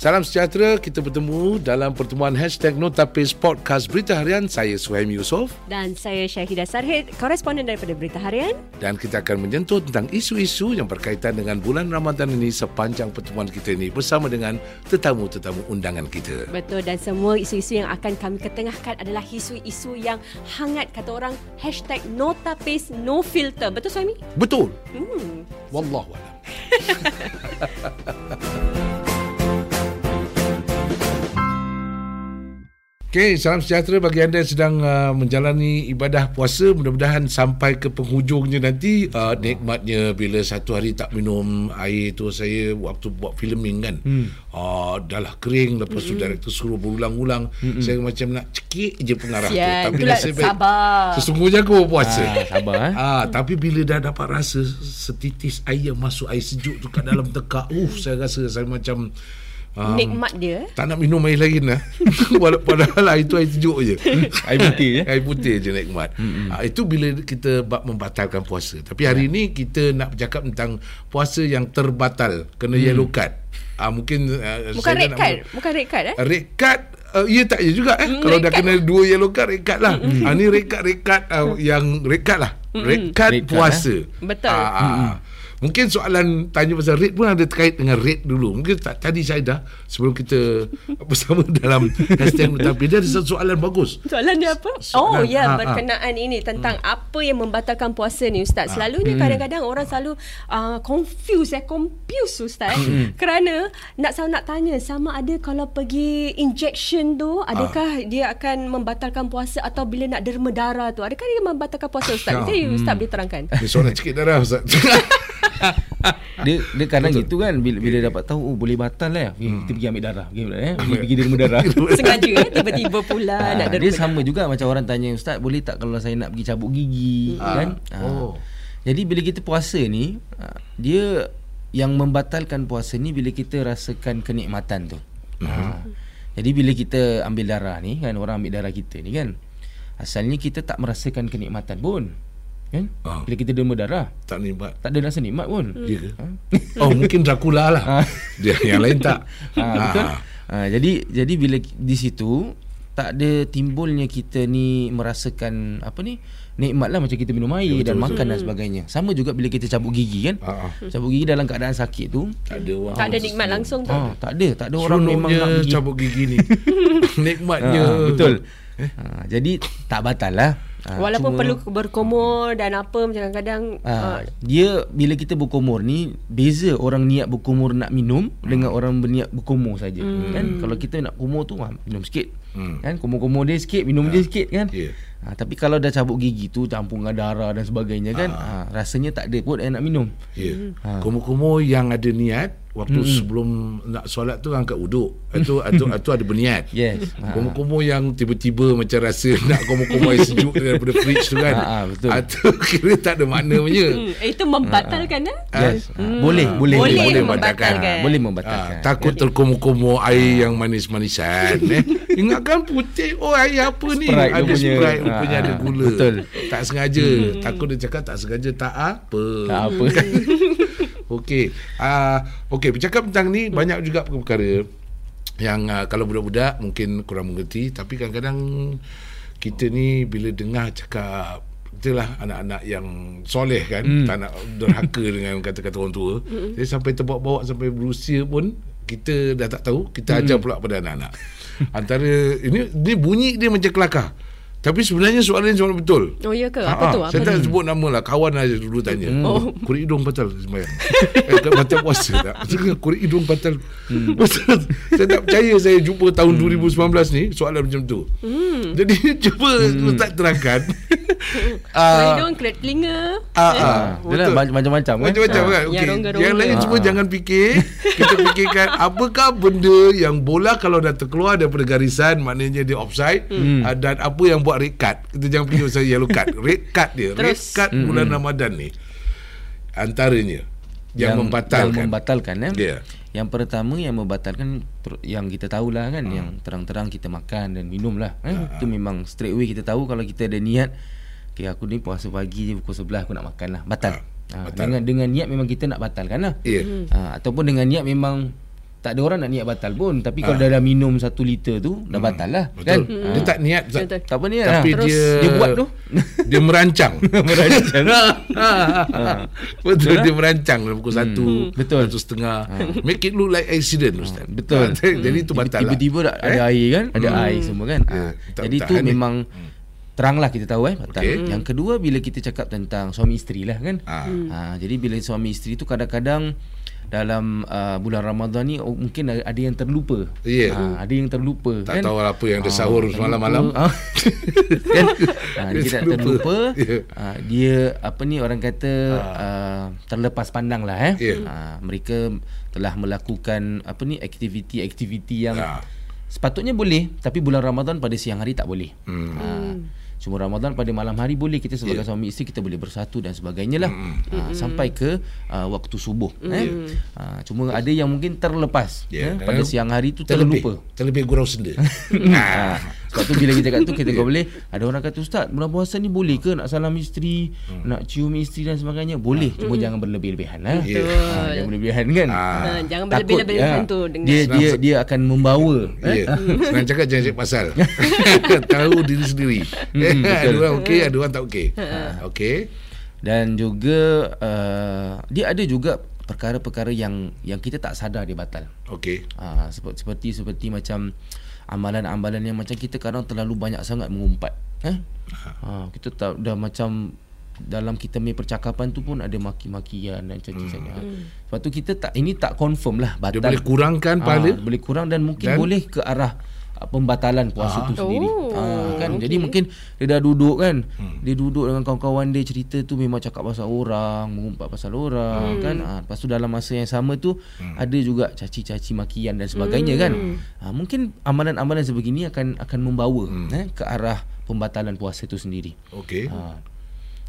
Salam sejahtera, kita bertemu dalam pertemuan Hashtag Notapis Podcast Berita Harian. Saya Suhaim Yusof. Dan saya Syahidah Sarhid, koresponden daripada Berita Harian. Dan kita akan menyentuh tentang isu-isu yang berkaitan dengan bulan Ramadan ini sepanjang pertemuan kita ini bersama dengan tetamu-tetamu undangan kita. Betul, dan semua isu-isu yang akan kami ketengahkan adalah isu-isu yang hangat, kata orang, Hashtag Notapis No Filter. Betul Suhaimi? Betul. Hmm. Wallahualam. Okey, salam sejahtera bagi anda yang sedang uh, menjalani ibadah puasa. Mudah-mudahan sampai ke penghujungnya nanti uh, nikmatnya bila satu hari tak minum air tu saya waktu buat filming kan. Hmm. Uh, dah lah kering lepas tu hmm. director suruh berulang-ulang. Hmm. Saya macam nak cekik je pengarah Sian, tu. Tapi nasib baik. sabar. Sesungguhnya aku puasa. Ah, sabar eh. Ah, tapi bila dah dapat rasa setitis air yang masuk air sejuk tu kat dalam tekak, uh saya rasa saya macam um, Nikmat dia. tak nak minum air lain lah. Padahal air tu air sejuk je. Air putih, ya? Air putih je nikmat. Ha, itu bila kita bab membatalkan puasa. Tapi hari ini kita nak bercakap tentang puasa yang terbatal. Kena yellow card. Ha, mungkin uh, Bukan saya red nak card. men- Bukan red card eh? Red card uh, Ya tak ya juga eh Mm, Kalau red dah kena dua yellow card Red card lah mm. ha, Ni red card Red card uh, Yang red card lah Red card Red card, puasa Betul. Ah, ah, ah. Mungkin soalan tanya pasal rate pun ada terkait dengan rate dulu. Mungkin tak, tadi saya dah sebelum kita bersama dalam hashtag tapi dia ada satu soalan bagus. Soalan dia apa? Soalan, oh ya, ha, ha. berkenaan ini tentang apa yang membatalkan puasa ni Ustaz. Selalunya kadang-kadang orang selalu uh, confuse eh, confuse Ustaz. Kerana nak selalu nak tanya sama ada kalau pergi injection tu adakah dia akan membatalkan puasa atau bila nak derma darah tu adakah dia membatalkan puasa Ustaz? Ah. Jadi Ustaz boleh terangkan. Ni soalan sikit darah Ustaz. Dia dia kadang gitu kan bila bila dapat tahu oh boleh batal lah. Okay, kita pergi ambil darah. Pergi, eh, pergi, pergi derma darah. Sengaja eh, tiba-tiba pula Ah, nak derma. dia sama juga macam orang tanya ustaz boleh tak kalau saya nak pergi cabut gigi kan? Ah. Oh. Jadi bila kita puasa ni dia yang membatalkan puasa ni bila kita rasakan kenikmatan tu. Ah. Jadi bila kita ambil darah ni kan orang ambil darah kita ni kan asalnya kita tak merasakan kenikmatan pun. Kan? Ah. Bila kita derma darah tak nikmat. tak ada rasa nikmat pun. Ya ke? Oh mungkin Dracula lah. Ah. Dia yang lain tak. ha, betul. Ha, jadi jadi bila di situ tak ada timbulnya kita ni merasakan apa ni nikmat lah macam kita minum air Ya, betul, dan betul. makan dan sebagainya. Sama juga bila kita cabut gigi kan. Ah, ah. Cabut gigi dalam keadaan sakit tu Tak ada orang. tak ada nikmat langsung tu. ha, tak ada, tak ada orang memang nak gigi. cabut gigi ni. Nikmatnya. Ha, betul. Ha, jadi tak batal lah. Ha, Walaupun cuma- perlu berkumur dan apa macam kadang-kadang uh, Ah, dia bila kita berkumur ni beza orang niat berkumur nak minum hmm. dengan orang berniat berkumur saja hmm. kan kalau kita nak kumur tu ah, minum sikit Hmm. hmm. kan kumur-kumur dia sikit minum dia sikit kan Ya. ha, tapi kalau dah cabut gigi tu campur dengan darah dan sebagainya kan ha, rasanya tak ada pun yang nak minum Ya. Ha. Kumur-kumur yang ada niat waktu Mm-mm. sebelum nak solat tu angkat uduk. Itu itu itu ada berniat. yes ha. Kumur-kumur yang tiba-tiba macam rasa nak kumur-kumur air sejuk daripada fridge tu kan. Ha, ha, betul. Itu kira tak ada makna punya. hmm, itu membatalkan eh. yes ha. boleh boleh Boleh boleh membatalkan. Ha, boleh membatalkan takut terkumur-kumur air yang manis-manisan eh. Ingatkan putih oh air apa ni? Sprite ada rupanya. Sprite rupanya Ah, ada gula. betul. Tak sengaja. Takut dia cakap tak sengaja tak apa. tak apa Okey. Ah uh, okey bercakap tentang ni banyak juga perkara yang uh, kalau budak-budak mungkin kurang mengerti tapi kadang-kadang kita ni bila dengar cakap itulah anak-anak yang soleh kan mm. tak nak derhaka dengan kata-kata orang tua. Mm. Jadi sampai terbawa-bawa sampai berusia pun kita dah tak tahu kita ajar pula pada anak-anak. Antara ini ni bunyi dia macam kelakar. Tapi sebenarnya soalan soalan betul. Oh ya ke? Apa ha, tu? Apa Saya tak tu? sebut nama lah Kawan aja dulu tanya Hmm. oh. Kurik hidung batal sembahyang eh, Batal puasa tak Saya Kurik hidung batal Hmm. Saya tak percaya Saya jumpa tahun 2019 ni Soalan macam tu Hmm. Jadi cuba Ustaz terangkan Kulit Ah, hidung, kulit telinga. ah, ah, ha. Itulah betul. mac- macam-macam kan Macam-macam Ha. kan Yang okay. rongga-rongga. Yang lain semua Ah. jangan fikir Kita fikirkan Apakah benda Yang bola kalau dah terkeluar Daripada garisan Maknanya dia offside Hmm. ah, Dan apa yang buat red card Kita jangan fikir pasal yellow card Red card dia Red Terus. card Hmm. bulan Ramadan ni Antaranya Yang, membatalkan yang membatalkan eh. Ya. Yang pertama yang membatalkan yang kita tahulah kan yang terang-terang kita makan dan minum lah eh. Itu memang straight away kita tahu kalau kita ada niat okay, aku ni puasa pagi je pukul 11 aku nak makan lah batal. Ha, batal. dengan dengan niat memang kita nak batalkan lah. Ya Ha, ataupun dengan niat memang tak ada orang nak niat batal pun tapi kalau dah dah minum satu liter tu dah batal lah Betul. kan Dia tak niat Ustaz. Betul. tak apa niat Tapi lah. dia dia buat tu dia merancang. merancang Betul dia merancang dalam pukul satu, Betul. satu setengah. Make it look like accident Ustaz. Betul. Ah, Jadi itu batal lah. Tiba-tiba dah ada air kan, ada air semua kan. Ya, Ah, tak- Jadi tak tu tahan ni. memang teranglah kita tahu eh batal. Okey. Yang kedua bila kita cakap tentang suami isteri lah kan. Ah. Ah, jadi bila suami isteri tu kadang-kadang dalam uh, bulan Ramadan ni oh, mungkin ada ada yang terlupa. Ya. Ah, ada yang terlupa Tak kan. tahu apa yang dia sahur Ah, semalam-malam. Ah. kan? Ah, dia, Dia tak terlupa. terlupa. Ya. Ah, dia apa ni orang kata ah, terlepas pandang lah eh. Ya. Ah, mereka telah melakukan apa ni aktiviti-aktiviti yang Ah. sepatutnya boleh tapi bulan Ramadan pada siang hari tak boleh. Hmm. Ha, cuma Ramadan pada malam hari boleh kita sebagai yeah. suami isteri kita boleh bersatu dan sebagainya lah. Ha, sampai ke uh, waktu subuh eh. Ha, cuma ada yang mungkin terlepas Ya, eh, pada siang hari tu Terlebih. terlupa. Terlebih gurau senda. Ha, sebab tu bila kita cakap tu kita kau boleh ada orang kata ustaz bulan puasa ni boleh ke nak salam isteri, nak cium isteri dan sebagainya? Boleh, cuma jangan berlebih-lebihan lah. Ya. Ha, jangan berlebihan kan. Ah. Ha, jangan Takut, berlebih-lebihan ya, tu dengan dia dia dia akan membawa eh, Ya. Senang cakap jangan cek pasal. Tahu diri sendiri. ada orang okey, ada orang tak okey. Okey. dan juga uh, dia ada juga perkara-perkara yang yang kita tak sadar dia batal. Okey. Uh, seperti seperti seperti macam amalan-amalan yang macam kita kadang terlalu banyak sangat mengumpat. Eh? Ha, kita tak dah macam dalam kita punya percakapan tu pun ada maki-makian dan caci-caci. Hmm. Sebab tu kita tak ini tak confirm lah Dia batal. boleh kurangkan Ah, pahala. boleh kurang dan mungkin Dan- boleh ke arah ah, pembatalan puasa tu sendiri. Oh, Ah, kan. okey. Jadi mungkin dia dah duduk kan. Dia duduk dengan kawan-kawan dia cerita tu memang cakap pasal orang, mengumpat pasal orang kan. Ah, lepas tu dalam masa yang sama tu ada juga caci-caci makian dan sebagainya kan. Ah, mungkin amalan-amalan sebegini akan akan membawa eh ke arah pembatalan puasa tu sendiri. Okey. Ah.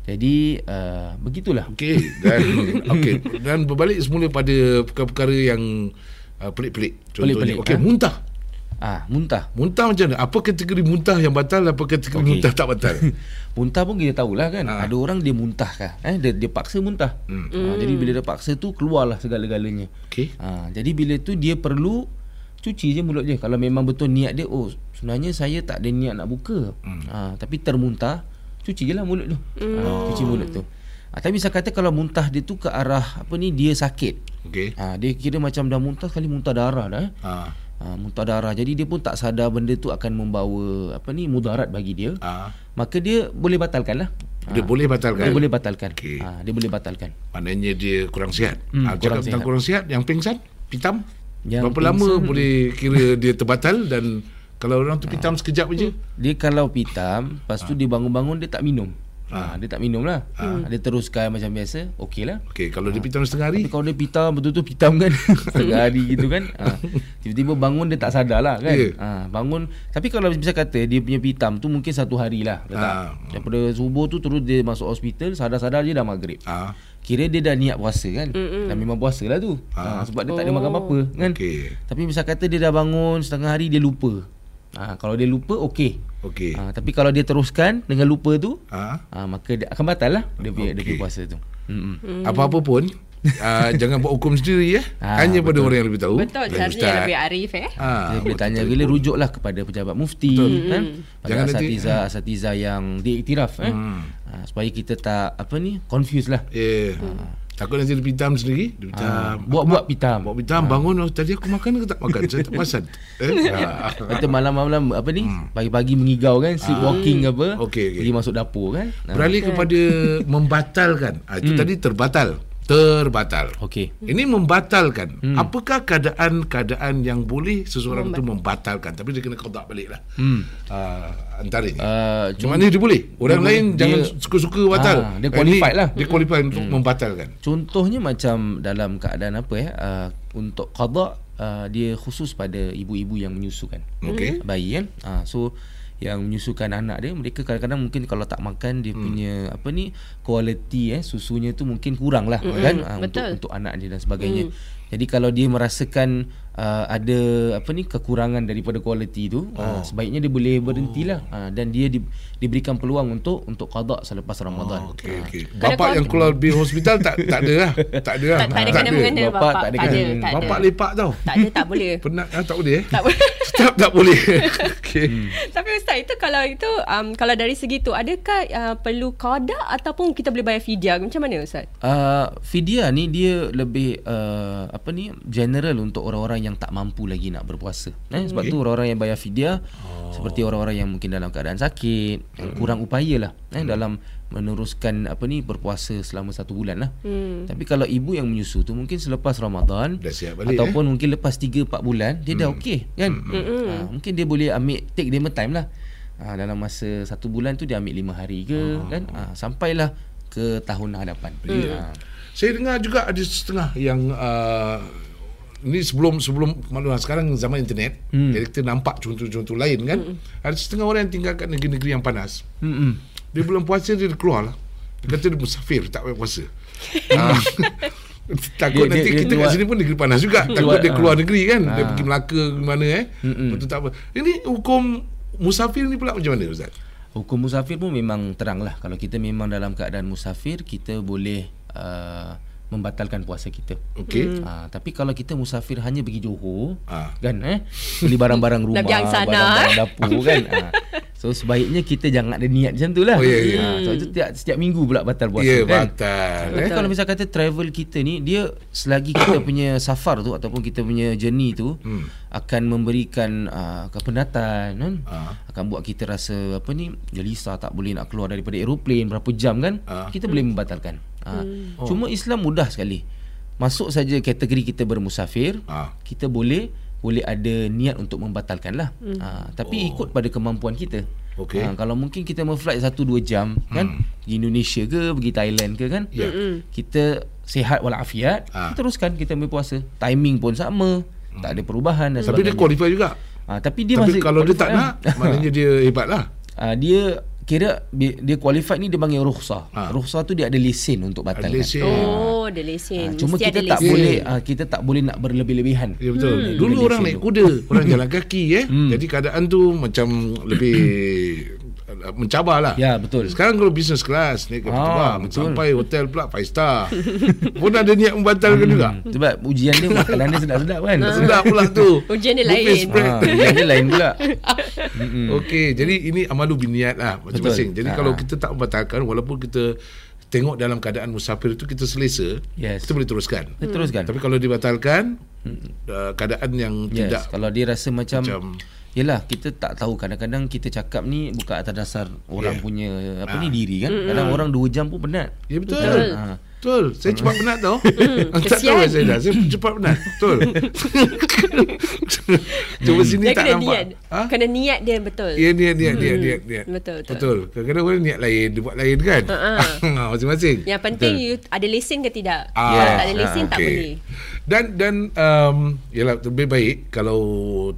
Jadi uh, begitulah. Okey dan okey dan berbalik semula pada perkara-perkara yang uh, pelik-pelik. Contohnya Pelik-pelik, okey ha? muntah. Ah, muntah. Muntah macam mana? Apa kategori muntah yang batal apa kategori Okey. muntah tak batal? Muntah pun kita tahulah kan. Ha. Ada orang dia muntah kah? Eh dia dia paksa muntah. Hmm. Ha, jadi bila dia paksa tu keluarlah segala-galanya. Okey. Ha, jadi bila tu dia perlu cuci je mulut dia. Kalau memang betul niat dia oh sebenarnya saya tak ada niat nak buka. Hmm. Ha, tapi termuntah, cuci je lah mulut tu. Ha, cuci mulut tu. Ha, tapi saya kata kalau muntah dia tu ke arah apa ni dia sakit. Okey. Ha, dia kira macam dah muntah sekali muntah darah dah eh. Ha. Ha, muntah darah. Jadi dia pun tak sadar benda tu akan membawa apa ni mudarat bagi dia. Ha. Maka dia boleh batalkan lah. Dia boleh batalkan. Dia boleh batalkan. Okey. Ha, dia boleh batalkan. Maknanya dia kurang sihat. Hmm, Hmm, kurang tentang sihat. kurang sihat, yang pingsan, pitam. Yang Berapa lama pingsan- boleh kira dia terbatal dan kalau orang tu pitam sekejap je? Dia kalau pitam, lepas tu dia bangun-bangun dia tak minum. Ha, dia tak minum lah. Ha. Dia teruskan macam biasa, okey lah. Okey, kalau dia pitam setengah hari, Tapi kalau dia pitam betul-betul pitam kan Setengah hari gitu kan ha. Tiba-tiba bangun dia tak sadar lah kan Ya. ha. Bangun Tapi kalau bisa kata Dia punya pitam tu mungkin satu hari lah? Ha. Daripada subuh tu terus dia masuk hospital Sadar-sadar je dah maghrib ah, Kira dia dah niat puasa kan Mm-mm. Dan memang puasa lah tu ha. Sebab dia tak ada makan apa-apa kan okey. Tapi misal kata dia dah bangun setengah hari dia lupa ha. Kalau dia lupa okey Okey. ha. Tapi kalau dia teruskan dengan lupa tu Ah, ha. Maka dia akan batal lah Dia punya, dia punya puasa tu Mm-mm. apa-apa pun uh, jangan buat hukum sendiri ya. Ah, Hanya pada betul. orang yang lebih tahu. Betul, Ustaz. yang lebih arif eh. Ah, Kita boleh waktu tanya telefon. bila rujuklah kepada pejabat mufti kan pada Jangan nanti- asatiza asatiza yang diiktiraf eh Hmm. ha, supaya kita tak apa ni confuse lah Ya. Takut nanti dia pitam sendiri. Dia pitam. ha, buat-buat pitam Buat pitam, bangun. Oh, tadi aku makan ke tak makan? Saya tak perasan. Eh? Ah. Kata malam-malam apa ni pagi-pagi mengigau kan sleepwalking ke apa Hmm. Okey, okey. pergi masuk dapur kan ha. Beralih kepada membatalkan. Ah, itu tadi terbatal. Terbatal. okey Ini membatalkan. Apakah keadaan-keadaan yang boleh seseorang itu membatalkan? Tapi dia kena kodak balik lah. hmm. Uh, antaranya. uh, Cuma ni dia boleh. Orang dia lain boleh- jangan dia- suka-suka batal. Ah, dia Eh, qualified ni lah. Dia qualified untuk membatalkan. Contohnya macam dalam keadaan apa ya uh, untuk qada uh, dia khusus pada ibu-ibu yang menyusukan. Okey. Bayi kan. Uh, so yang menyusukan anak dia mereka kadang-kadang mungkin kalau tak makan dia hmm. punya apa ni quality eh susunya tu mungkin kurang lah Mm-mm, kan uh, untuk untuk anak dia dan sebagainya. Jadi kalau dia merasakan uh, ada apa ni kekurangan daripada kualiti tu, oh. uh, sebaiknya dia boleh berhentilah uh, dan dia di, diberikan peluang untuk untuk qada selepas Ramadan. Oh, okey Ah. okey. Kadang Bapak yang keluar di hospital tak tak ada lah. Tak ada lah. Tak, tak ada kena mengena Bapak bapak. tak ada Tak ada, kena- tak ada. Bapak lepak tau. Tak ada, tak boleh. Penat ah, tak boleh eh? Tak boleh. Tetap tak boleh. Okey. Hmm. Tapi Ustaz itu kalau itu um, kalau dari segi tu adakah uh, perlu qada ataupun kita boleh bayar fidyah macam mana Ustaz? Uh, fidyah ni dia lebih uh, apa ni general untuk orang-orang yang tak mampu lagi nak berpuasa. Eh, sebab tu orang-orang yang bayar fidyah oh. seperti orang-orang yang mungkin dalam keadaan sakit, yang kurang upaya lah eh, dalam meneruskan apa ni berpuasa selama satu bulan lah. Hmm. Tapi kalau ibu yang menyusu tu mungkin selepas Ramadan Dah siap balik, ataupun mungkin lepas 3 4 bulan dia dah okey kan. Ha, mungkin dia boleh ambil take dia time lah. Ha, dalam masa satu bulan tu dia ambil 5 hari ke kan. Ha, sampailah ke tahun hadapan. Ha. Saya dengar juga ada setengah yang uh, ni sebelum sebelum maklum sekarang zaman internet hmm. jadi kita nampak contoh-contoh lain kan hmm. ada setengah orang yang tinggal kat negeri-negeri yang panas Hmm. dia bulan puasa dia keluar lah dia kata dia musafir tak payah puasa Ah. takut Dia- nanti dia- dia kita kat keluar- sini pun negeri panas juga takut Keluar- dia keluar ah. negeri kan dia Ah. pergi Melaka ke mana eh Mm-mm. betul tak apa ini hukum musafir ni pula macam mana Ustaz Hukum musafir pun memang terang lah. Kalau kita memang dalam keadaan musafir, kita boleh uh, membatalkan puasa kita. okey Hmm. Ha, tapi kalau kita musafir hanya pergi Johor, Ah. kan eh, beli barang-barang rumah, barang-barang dapur kan. Ha. So sebaiknya kita jangan ada niat macam tu lah. Oh, ya, ya. Ha, so itu setiap, setiap minggu pula batal puasa ya kan. batal Tapi eh kalau misal kata travel kita ni dia selagi kita punya safar tu ataupun kita punya journey tu Hmm. akan memberikan uh, kepenatan kan Ah. akan buat kita rasa apa ni gelisah tak boleh nak keluar daripada aeroplan berapa jam kan Ah. kita boleh membatalkan. Uh, Cuma Islam mudah sekali. Masuk saja kategori kita bermusafir Ah. kita boleh boleh ada niat untuk membatalkan lah. Hmm. Uh, tapi ikut pada kemampuan kita. Okey. Ah, kalau mungkin kita mau flight 1 2 jam kan pergi Indonesia ke pergi Thailand ke kan Ya. kita sihat walafiat kita teruskan kita ambil puasa timing pun sama tak ada perubahan dan tapi dia sebagainya qualify juga ah, tapi dia tapi masih kalau dia tak nak lah. maknanya dia hebat lah ah, dia kira dia qualified ni dia panggil rukhsah Ah. rukhsah tu dia ada lesen untuk Ada batalkan lesen. Oh, ada lesen. Ah, cuma Mesti kita tak lesen. boleh ah, kita tak boleh nak berlebih-lebihan Ya betul. Hmm. Dulu orang naik kuda, orang jalan kaki eh. Jadi keadaan tu macam lebih mencabar lah. Ya, betul. Sekarang kalau business class naik kapal Ah, terbang betul. sampai hotel pula five star. Pun ada niat membatalkan juga. sebab ujian dia makanan dia sedap-sedap kan Sedap pula tu. Ujian dia lain. ah, ujian dia lain pula Okey, jadi ini amalu biniat lah masing-masing. Jadi Ah. kalau kita tak membatalkan walaupun kita tengok dalam keadaan musafir itu kita selesa, Yes. kita boleh teruskan. Kita teruskan Tapi kalau dibatalkan uh, keadaan yang Yes, tidak kalau dia rasa macam, Macam- Yelah kita tak tahu kadang-kadang kita cakap ni bukan atas dasar orang Yeah. punya apa Ah. ni diri kan. Kadang orang 2 jam pun penat. Ya betul. Betul. Betul. Ha. Betul. Saya cepat penat tau. tak kesian. tahu saya dah. Saya cepat penat. Betul. Cuba sini Dia tak kena nampak. niat. Ha? Kena niat dia betul. Ya niat niat niat niat niat. Betul, betul. Betul. Kadang-kadang orang niat lain, dia buat lain kan. Ha, Masing-masing. Yang penting you ada lesen ke tidak. Ah, Kalau tak ada lesen ah, tak boleh. Dan dan um, yalah lebih baik kalau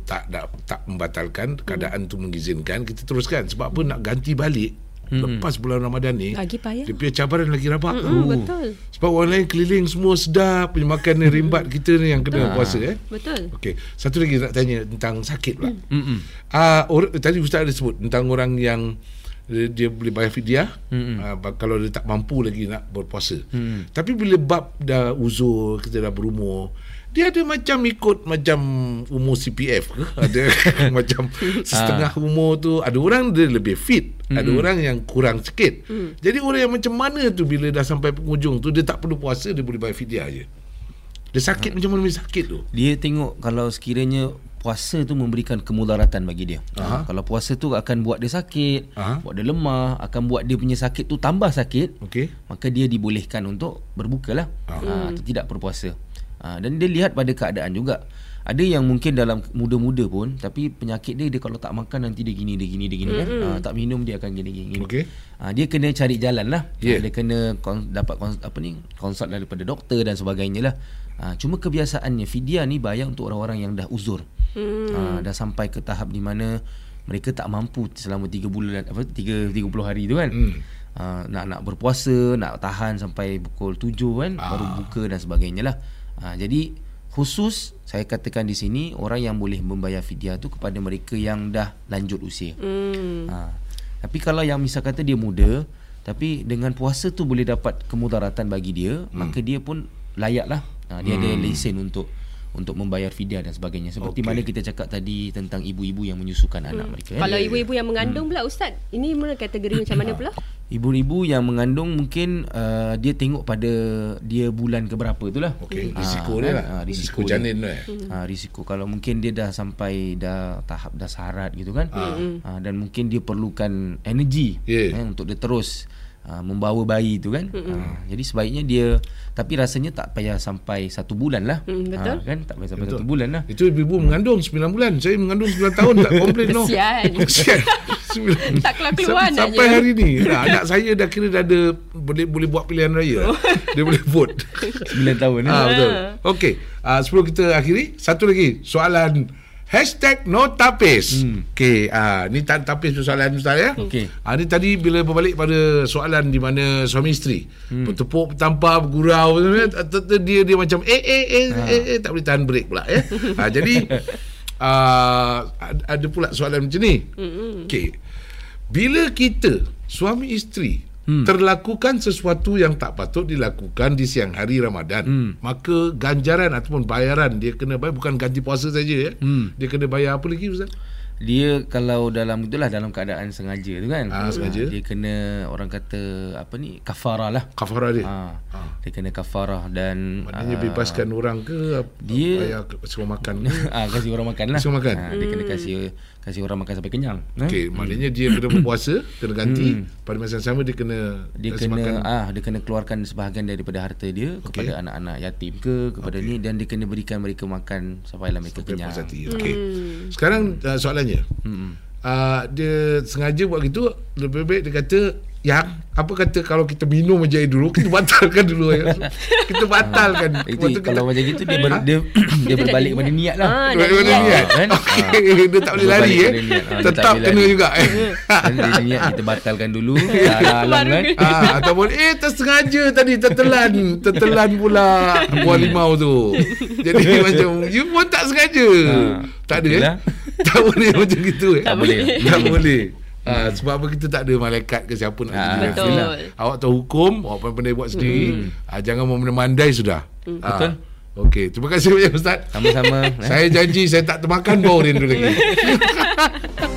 tak tak, tak membatalkan keadaan tu mengizinkan kita teruskan sebab apa nak ganti balik lepas bulan Ramadan ni Lagi payah. dia punya cabaran lagi rabak tu. Mm, betul. Sebab orang lain keliling semua sedap punya makan ni rimbat kita ni yang kena puasa eh. Betul. Okey, satu lagi nak tanya tentang sakit pula. Ah, uh, tadi ustaz ada sebut tentang orang yang dia, dia boleh bayar fidyah Mm-mm. uh, kalau dia tak mampu lagi nak berpuasa. Mm. Tapi bila bab dah uzur, kita dah berumur, dia ada macam ikut macam umur CPF ke? Ada macam setengah umur tu ada orang dia lebih fit, ada orang yang kurang sikit. Jadi orang yang macam mana tu bila dah sampai penghujung tu dia tak perlu puasa dia boleh bayar fidyah je. Dia sakit macam mana dia sakit tu? Dia tengok kalau sekiranya puasa tu memberikan kemudaratan bagi dia. Aha. Ha, kalau puasa tu akan buat dia sakit, Aha. buat dia lemah, akan buat dia punya sakit tu tambah sakit, Okey. maka dia dibolehkan untuk berbuka lah. Ha, atau tidak berpuasa. Ha, dan dia lihat pada keadaan juga. Ada yang mungkin dalam muda-muda pun tapi penyakit dia dia kalau tak makan nanti dia gini dia gini dia gini kan. Ha, tak minum dia akan gini gini. Okey. Ha, dia kena cari jalan lah. Yeah. Ha, dia kena kon, dapat kon, apa ni konsult daripada doktor dan sebagainya lah. Ha, cuma kebiasaannya fidyah ni bayar untuk orang-orang yang dah uzur. Hmm. Ha, dah sampai ke tahap di mana mereka tak mampu selama 3 bulan apa 3 30 hari tu kan. Hmm. Ha, nak nak berpuasa, nak tahan sampai pukul 7 kan Ah. baru buka dan sebagainya lah. Ha, jadi khusus saya katakan di sini orang yang boleh membayar fidyah tu kepada mereka yang dah lanjut usia. Hmm. Ha. Tapi kalau yang misal kata dia muda tapi dengan puasa tu boleh dapat kemudaratan bagi dia, hmm. maka dia pun layaklah. Ha, dia hmm. ada lesen untuk untuk membayar fidyah dan sebagainya. Seperti okay. mana kita cakap tadi tentang ibu-ibu yang menyusukan hmm. anak mereka. Kalau eh. ibu-ibu yang mengandung pula Ustaz, ini mana kategori macam mana pula? Ibu-ibu yang mengandung mungkin uh, dia tengok pada dia bulan ke berapa itulah. Okey, Ah, risiko dia kan? lah. Ah, Risiko dia. janin tu eh. Ha, risiko kalau mungkin dia dah sampai dah tahap dah sarat gitu kan ha, dan mungkin dia perlukan energi Yeah. eh, untuk dia terus ha, membawa bayi tu kan ha, jadi sebaiknya dia tapi rasanya tak payah sampai satu bulan lah Hmm, betul. ha, kan tak payah sampai satu bulan lah Itu ibu mengandung 9 bulan. Saya mengandung 9 tahun tak komplain no. Kesian. Kesian. Sembilan- Tak keluar-keluar Sam- anaknya. Sampai hari ni nah, anak saya dah kira dah ada boleh boleh buat pilihan raya. Dia boleh vote. 9 tahun eh. ah, betul. Okey, uh, sebelum kita akhiri, satu lagi soalan Hashtag no tapis hmm. Okay uh, Ni tak tapis tu soalan Ustaz ya Okey. uh, Ni tadi bila berbalik pada soalan Di mana suami isteri hmm. Bertepuk, bertampar, bergurau hmm. Dia dia macam Eh eh eh, Ha. eh, eh Tak boleh tahan break pula ya uh, Jadi uh, ad- Ada pula soalan macam ni Okay Bila kita Suami isteri Hmm. Terlakukan sesuatu yang tak patut dilakukan di siang hari Ramadan. Hmm. Maka ganjaran ataupun bayaran dia kena bayar bukan ganti puasa saja ya. Hmm. Dia kena bayar apa lagi Ustaz? Dia kalau dalam itulah dalam keadaan sengaja tu kan. Ah, sengaja. dia kena orang kata apa ni kafarah lah. Kafarah dia. Ha, dia kena kafarah dan Maknanya ah, bebaskan orang ke dia- bayar ke- suruh makan ke? ah kasih orang makan lah. Kasih makan. Ah, dia kena kasih kasih orang makan sampai kenyang. eh? Okey, maknanya dia kena berpuasa, kena ganti. Pada masa yang sama dia kena dia kena makan. ah dia kena keluarkan sebahagian daripada harta dia okay. kepada anak-anak yatim ke kepada okay. ni dan dia kena berikan mereka makan sampailah mereka Sampai kenyang. Okey. Sekarang uh, soalannya. Hmm. Uh, dia sengaja buat gitu lebih baik dia kata yang apa kata kalau kita minum aja dulu kita batalkan dulu ya. kita batalkan. Itu Lepas tu kalau macam gitu dia ber, dia, dia berbalik pada niat lah. Ah, Dah dah niat. Kan? Okey, dia tak boleh lari eh. Ah, dia Tetap kena lari. juga eh. Dan dia niat kita batalkan dulu alang kan. ah, ataupun eh tersengaja tadi tertelan, tertelan pula buah limau tu. Jadi macam you pun tak sengaja. tak ada eh. itulah. tak boleh macam gitu eh. Tak boleh. Tak boleh. Ah, sebab apa kita tak ada malaikat ke siapa nak Ah, jadi betul. hafiz lah. Awak tahu hukum, awak pandai-pandai buat sendiri. Ah, jangan memandai sudah. Ah, Betul. Okey, terima kasih banyak Ustaz. Sama-sama. eh. Saya janji saya tak termakan bau rindu lagi.